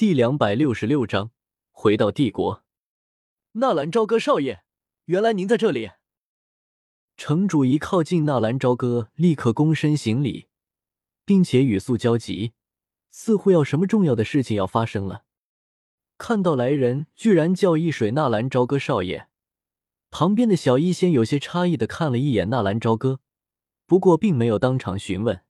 第两百六十六章，回到帝国。纳兰朝歌少爷，原来您在这里。城主一靠近纳兰朝歌，立刻躬身行礼，并且语速焦急，似乎要什么重要的事情要发生了。看到来人，居然叫一水纳兰朝歌少爷，旁边的小医仙有些诧异的看了一眼纳兰朝歌，不过并没有当场询问：“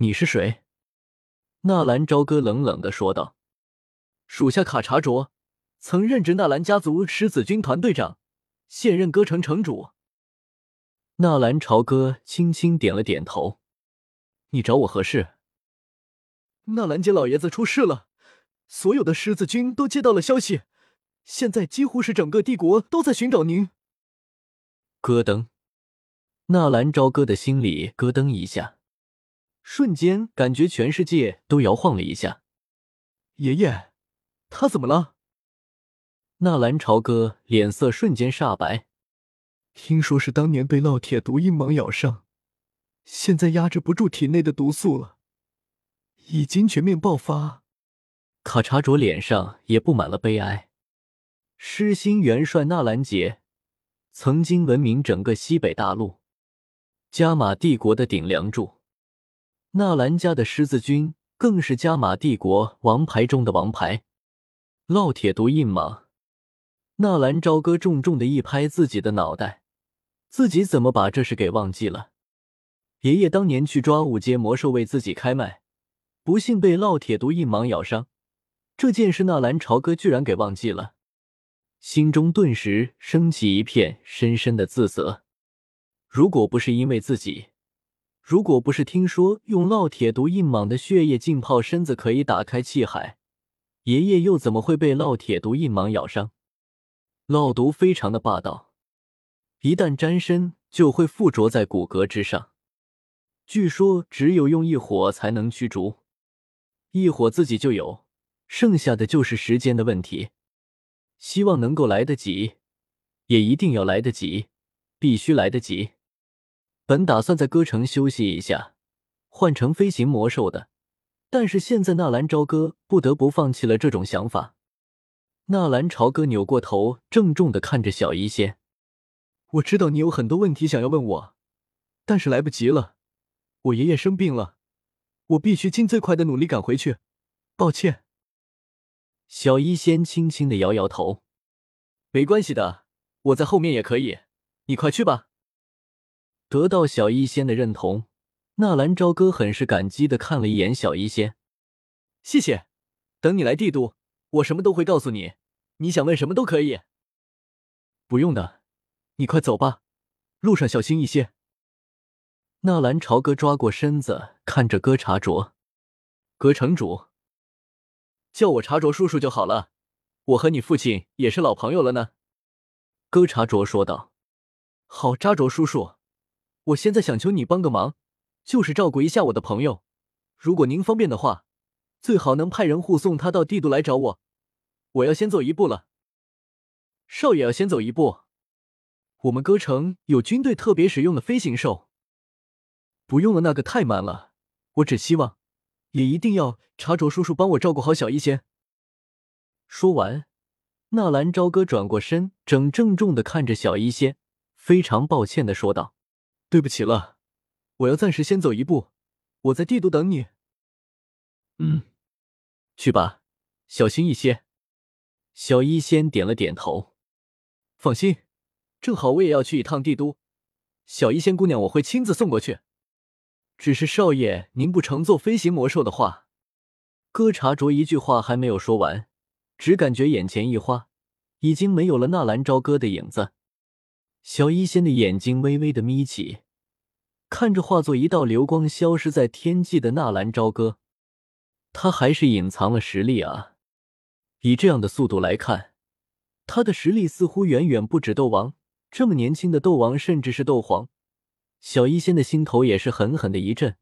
你是谁？”纳兰朝歌冷冷的说道。属下卡查卓，曾任职纳兰家族狮子军团队长，现任歌城城主。纳兰朝歌轻轻点了点头。你找我何事？纳兰杰老爷子出事了，所有的狮子军都接到了消息，现在几乎是整个帝国都在寻找您。咯噔，纳兰朝歌的心里咯噔一下，瞬间感觉全世界都摇晃了一下。爷爷。他怎么了？纳兰朝歌脸色瞬间煞白，听说是当年被烙铁毒鹰蟒咬伤，现在压制不住体内的毒素了，已经全面爆发。卡查卓脸上也布满了悲哀。狮心元帅纳兰杰曾经闻名整个西北大陆，加玛帝国的顶梁柱，纳兰家的狮子军更是加玛帝国王牌中的王牌。烙铁毒印蟒，纳兰朝歌重重的一拍自己的脑袋，自己怎么把这事给忘记了？爷爷当年去抓五阶魔兽为自己开脉，不幸被烙铁毒印蟒咬伤，这件事纳兰朝歌居然给忘记了，心中顿时升起一片深深的自责。如果不是因为自己，如果不是听说用烙铁毒印蟒的血液浸泡身子可以打开气海。爷爷又怎么会被烙铁毒印芒咬伤？烙毒非常的霸道，一旦沾身就会附着在骨骼之上。据说只有用异火才能驱逐，异火自己就有，剩下的就是时间的问题。希望能够来得及，也一定要来得及，必须来得及。本打算在歌城休息一下，换成飞行魔兽的。但是现在纳兰朝歌不得不放弃了这种想法。纳兰朝歌扭过头，郑重的看着小医仙：“我知道你有很多问题想要问我，但是来不及了。我爷爷生病了，我必须尽最快的努力赶回去。抱歉。”小医仙轻轻的摇摇头：“没关系的，我在后面也可以。你快去吧。”得到小医仙的认同。纳兰朝歌很是感激的看了一眼小医仙，谢谢。等你来帝都，我什么都会告诉你，你想问什么都可以。不用的，你快走吧，路上小心一些。纳兰朝歌抓过身子，看着哥茶卓，哥城主，叫我茶卓叔叔就好了。我和你父亲也是老朋友了呢。哥茶卓说道。好，扎卓叔叔，我现在想求你帮个忙。就是照顾一下我的朋友，如果您方便的话，最好能派人护送他到帝都来找我。我要先走一步了。少爷要先走一步。我们歌城有军队特别使用的飞行兽。不用了，那个太慢了。我只希望，也一定要查卓叔叔帮我照顾好小一仙。说完，纳兰朝歌转过身，正郑重的看着小医仙，非常抱歉的说道：“对不起了。”我要暂时先走一步，我在帝都等你。嗯，去吧，小心一些。小医仙点了点头。放心，正好我也要去一趟帝都，小医仙姑娘我会亲自送过去。只是少爷您不乘坐飞行魔兽的话，歌茶卓一句话还没有说完，只感觉眼前一花，已经没有了纳兰朝歌的影子。小医仙的眼睛微微的眯起。看着化作一道流光消失在天际的纳兰朝歌，他还是隐藏了实力啊！以这样的速度来看，他的实力似乎远远不止斗王。这么年轻的斗王，甚至是斗皇，小医仙的心头也是狠狠的一震。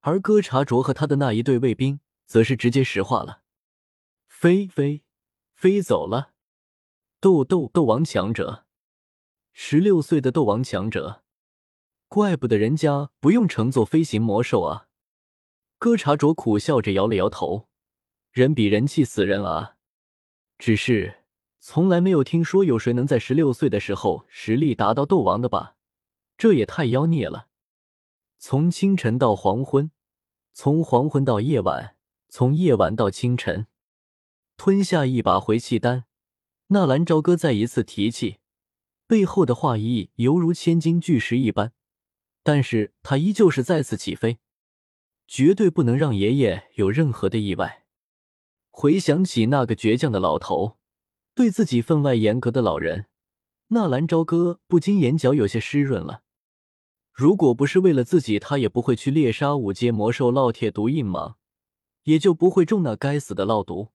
而哥查卓和他的那一队卫兵，则是直接石化了，飞飞飞走了。斗斗斗王强者，十六岁的斗王强者。怪不得人家不用乘坐飞行魔兽啊！哥查卓苦笑着摇了摇头，人比人气死人啊！只是从来没有听说有谁能在十六岁的时候实力达到斗王的吧？这也太妖孽了！从清晨到黄昏，从黄昏到夜晚，从夜晚到清晨，吞下一把回气丹，纳兰朝歌再一次提气，背后的话意犹如千斤巨石一般，但是他依旧是再次起飞，绝对不能让爷爷有任何的意外。回想起那个倔强的老头，对自己分外严格的老人，纳兰朝歌不禁眼角有些湿润了。如果不是为了自己，他也不会去猎杀五阶魔兽烙铁毒印蟒，也就不会中那该死的烙毒。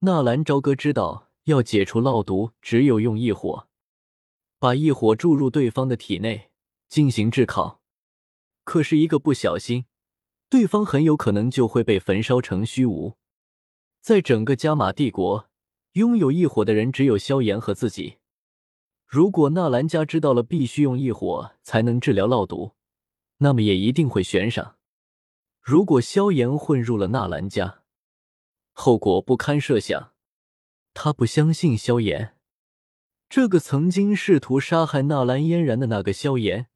纳兰朝歌知道，要解除烙毒，只有用异火，把异火注入对方的体内进行炙烤。可是，一个不小心，对方很有可能就会被焚烧成虚无。在整个加玛帝国，拥有异火的人只有萧炎和自己。如果纳兰家知道了必须用异火才能治疗烙毒，那么也一定会悬赏。如果萧炎混入了纳兰家，后果不堪设想。他不相信萧炎，这个曾经试图杀害纳兰嫣然的那个萧炎，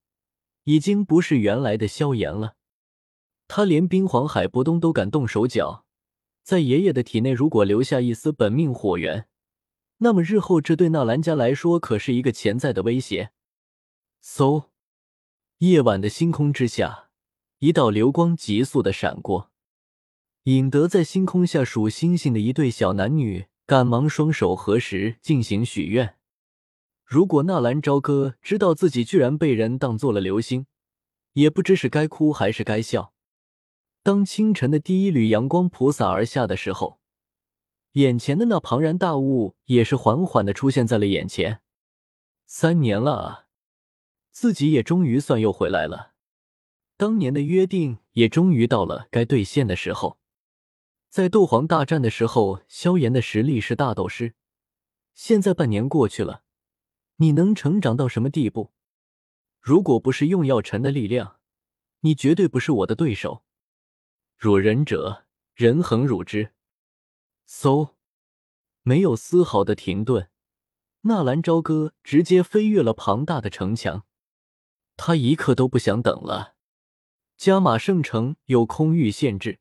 已经不是原来的萧炎了。他连冰皇海波东都敢动手脚。在爷爷的体内，如果留下一丝本命火源，那么日后这对纳兰家来说可是一个潜在的威胁。嗖，夜晚的星空之下，一道流光急速的闪过，引得在星空下数星星的一对小男女赶忙双手合十进行许愿。如果纳兰朝歌知道自己居然被人当做了流星，也不知是该哭还是该笑。当清晨的第一缕阳光普洒而下的时候，眼前的那庞然大物也是缓缓的出现在了眼前。三年了啊，自己也终于算又回来了，当年的约定也终于到了该兑现的时候。在斗皇大战的时候，萧炎的实力是大斗师，现在半年过去了，你能成长到什么地步？如果不是用药尘的力量，你绝对不是我的对手。辱人者，人恒辱之。嗖，没有丝毫的停顿，纳兰朝歌直接飞越了庞大的城墙。他一刻都不想等了。加玛圣城有空域限制，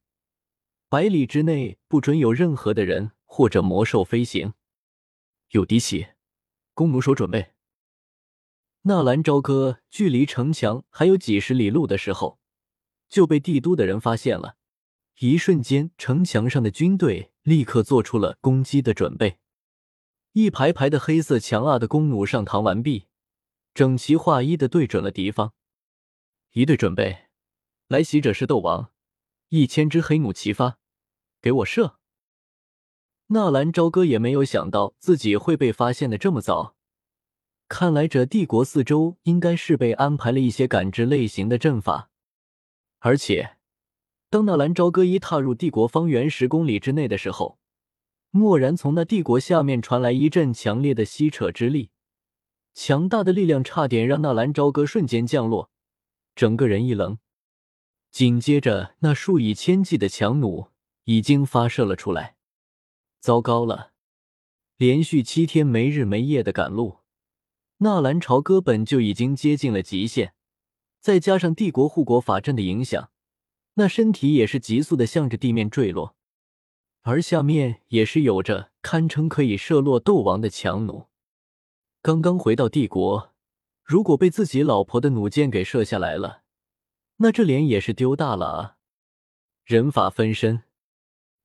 百里之内不准有任何的人或者魔兽飞行。有敌袭，弓弩手准备。纳兰朝歌距离城墙还有几十里路的时候，就被帝都的人发现了。一瞬间，城墙上的军队立刻做出了攻击的准备。一排排的黑色强大的弓弩上膛完毕，整齐划一的对准了敌方。一队准备，来袭者是斗王，一千支黑弩齐发，给我射！纳兰朝歌也没有想到自己会被发现的这么早，看来这帝国四周应该是被安排了一些感知类型的阵法，而且。当纳兰朝歌一踏入帝国方圆十公里之内的时候，蓦然从那帝国下面传来一阵强烈的吸扯之力，强大的力量差点让纳兰朝歌瞬间降落，整个人一愣。紧接着，那数以千计的强弩已经发射了出来。糟糕了！连续七天没日没夜的赶路，纳兰朝歌本就已经接近了极限，再加上帝国护国法阵的影响。那身体也是急速的向着地面坠落，而下面也是有着堪称可以射落斗王的强弩。刚刚回到帝国，如果被自己老婆的弩箭给射下来了，那这脸也是丢大了啊！人法分身，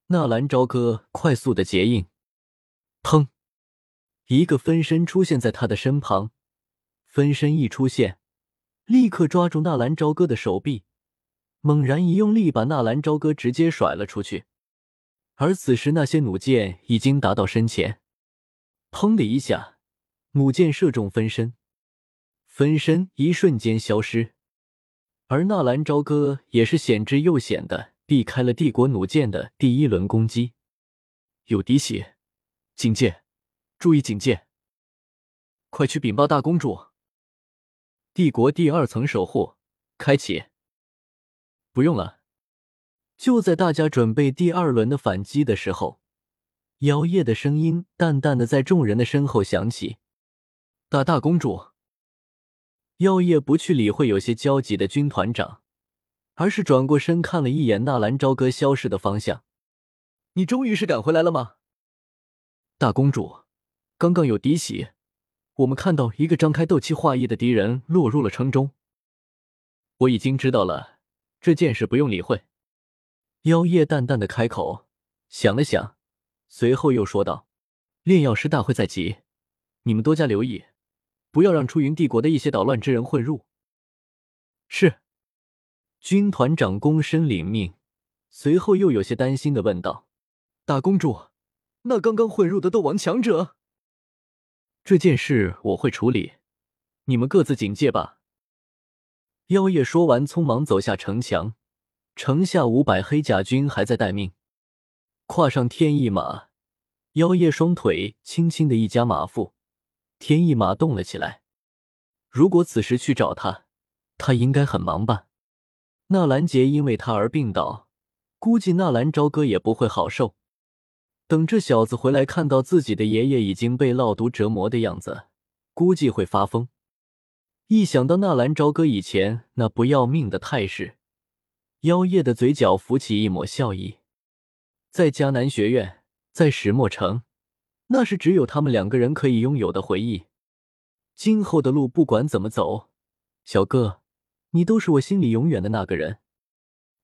纳兰朝歌快速的结印，砰！一个分身出现在他的身旁，分身一出现，立刻抓住纳兰朝歌的手臂。猛然一用力，把纳兰朝歌直接甩了出去。而此时，那些弩箭已经达到身前，砰的一下，弩箭射中分身，分身一瞬间消失。而纳兰朝歌也是险之又险的避开了帝国弩箭的第一轮攻击。有敌袭，警戒，注意警戒！快去禀报大公主。帝国第二层守护开启。不用了，就在大家准备第二轮的反击的时候，妖夜的声音淡淡的在众人的身后响起：“大大公主。”妖夜不去理会有些焦急的军团长，而是转过身看了一眼纳兰朝歌消失的方向：“你终于是赶回来了吗，大公主？刚刚有敌袭，我们看到一个张开斗气化翼的敌人落入了城中。我已经知道了，这件事不用理会。”妖夜淡淡的开口，想了想，随后又说道：“炼药师大会在即，你们多加留意。”不要让出云帝国的一些捣乱之人混入。是，军团长躬身领命，随后又有些担心的问道：“大公主，那刚刚混入的斗王强者？这件事我会处理，你们各自警戒吧。”妖夜说完，匆忙走下城墙。城下五百黑甲军还在待命。跨上天翼马，妖夜双腿轻轻的一夹马腹。天翼马动了起来。如果此时去找他，他应该很忙吧？纳兰杰因为他而病倒，估计纳兰朝歌也不会好受。等这小子回来，看到自己的爷爷已经被烙毒折磨的样子，估计会发疯。一想到纳兰朝歌以前那不要命的态势，妖夜的嘴角浮起一抹笑意。在迦南学院，在石墨城。那是只有他们两个人可以拥有的回忆。今后的路不管怎么走，小哥，你都是我心里永远的那个人。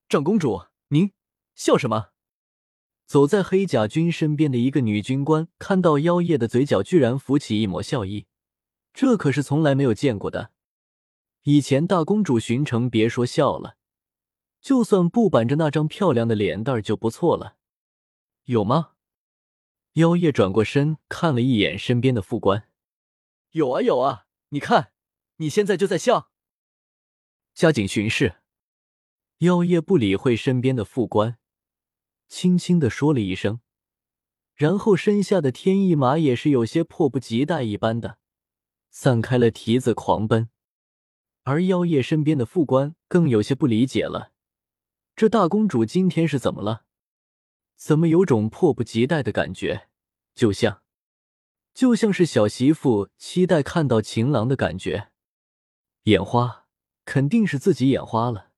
长公主，您笑什么？走在黑甲军身边的一个女军官看到妖夜的嘴角居然浮起一抹笑意，这可是从来没有见过的。以前大公主巡城，别说笑了，就算不板着那张漂亮的脸蛋儿就不错了。有吗？妖夜转过身看了一眼身边的副官，有啊有啊，你看，你现在就在笑。加紧巡视。妖夜不理会身边的副官，轻轻的说了一声，然后身下的天翼马也是有些迫不及待一般的散开了蹄子狂奔，而妖夜身边的副官更有些不理解了，这大公主今天是怎么了？怎么有种迫不及待的感觉，就像，就像是小媳妇期待看到情郎的感觉。眼花，肯定是自己眼花了。